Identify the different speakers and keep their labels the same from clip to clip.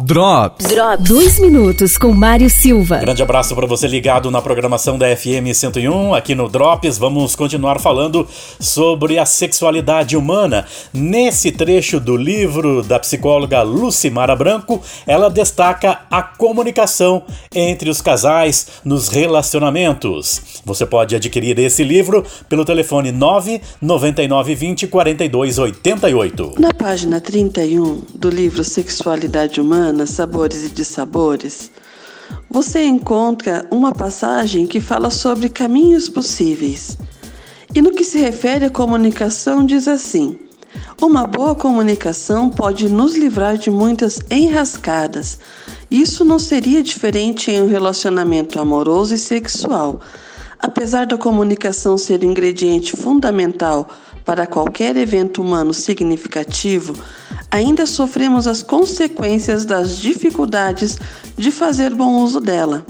Speaker 1: Drops.
Speaker 2: Drops. Dois minutos com Mário Silva.
Speaker 3: Grande abraço para você ligado na programação da FM 101. Aqui no Drops vamos continuar falando sobre a sexualidade humana. Nesse trecho do livro da psicóloga Lucimara Branco, ela destaca a comunicação entre os casais nos relacionamentos. Você pode adquirir esse livro pelo telefone 99920 4288.
Speaker 4: Na página 31 do livro Sexualidade Humana, Humana, Sabores e Dissabores, você encontra uma passagem que fala sobre caminhos possíveis. E no que se refere à comunicação, diz assim: Uma boa comunicação pode nos livrar de muitas enrascadas. Isso não seria diferente em um relacionamento amoroso e sexual. Apesar da comunicação ser ingrediente fundamental para qualquer evento humano significativo, ainda sofremos as consequências das dificuldades de fazer bom uso dela.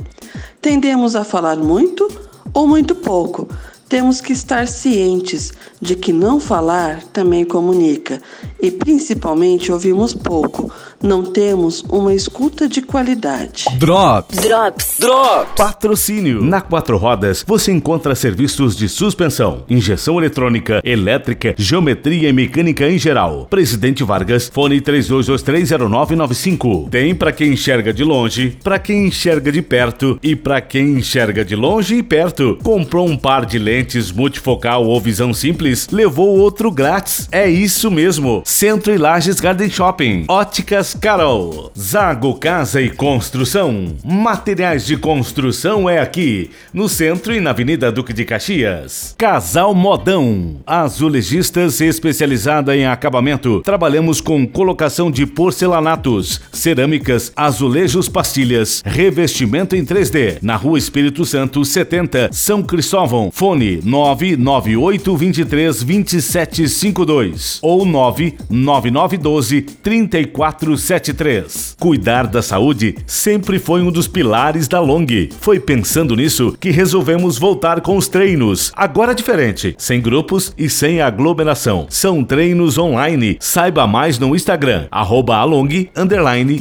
Speaker 4: Tendemos a falar muito ou muito pouco. Temos que estar cientes de que não falar também comunica e principalmente ouvimos pouco. Não temos uma escuta de qualidade.
Speaker 1: Drops.
Speaker 2: Drops.
Speaker 1: Drops. Patrocínio. Na Quatro Rodas você encontra serviços de suspensão, injeção eletrônica, elétrica, geometria e mecânica em geral. Presidente Vargas, fone 32230995. Tem para quem enxerga de longe, para quem enxerga de perto e para quem enxerga de longe e perto. Comprou um par de lentes multifocal ou visão simples? Levou outro grátis. É isso mesmo. Centro e Lages Garden Shopping. Óticas Carol. Zago Casa e Construção. Materiais de construção é aqui, no centro e na Avenida Duque de Caxias. Casal Modão. Azulejistas especializada em acabamento. Trabalhamos com colocação de porcelanatos, cerâmicas, azulejos, pastilhas, revestimento em 3D. Na Rua Espírito Santo 70, São Cristóvão. Fone 998 23 2752 ou 9 9912 3473. Cuidar da saúde sempre foi um dos pilares da Long. Foi pensando nisso que resolvemos voltar com os treinos. Agora diferente, sem grupos e sem aglomeração. São treinos online. Saiba mais no Instagram, arroba along,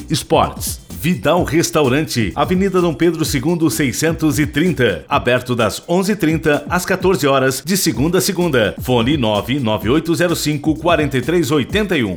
Speaker 1: esportes. Vidal Restaurante, Avenida Dom Pedro II 630, aberto das 11:30 às 14 horas de segunda a segunda. Fone 99805 4381.